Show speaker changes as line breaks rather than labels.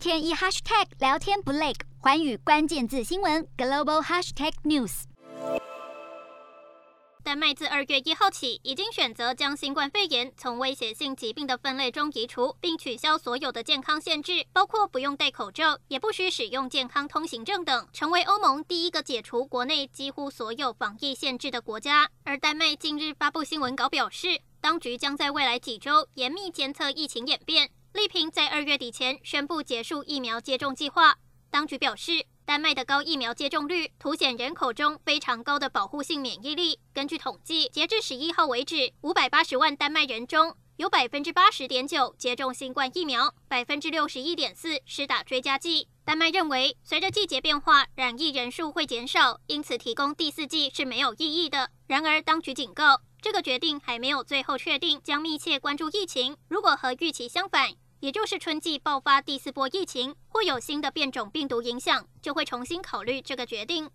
天一 hashtag 聊天不累，寰宇关键字新闻 global hashtag news。
丹麦自二月一号起已经选择将新冠肺炎从威胁性疾病的分类中移除，并取消所有的健康限制，包括不用戴口罩、也不需使用健康通行证等，成为欧盟第一个解除国内几乎所有防疫限制的国家。而丹麦近日发布新闻稿表示，当局将在未来几周严密监测疫情演变，丽萍在二月底前宣布结束疫苗接种计划。当局表示，丹麦的高疫苗接种率凸显人口中非常高的保护性免疫力。根据统计，截至十一号为止，五百八十万丹麦人中有百分之八十点九接种新冠疫苗，百分之六十一点四施打追加剂。丹麦认为，随着季节变化，染疫人数会减少，因此提供第四剂是没有意义的。然而，当局警告，这个决定还没有最后确定，将密切关注疫情。如果和预期相反，也就是春季爆发第四波疫情，或有新的变种病毒影响，就会重新考虑这个决定。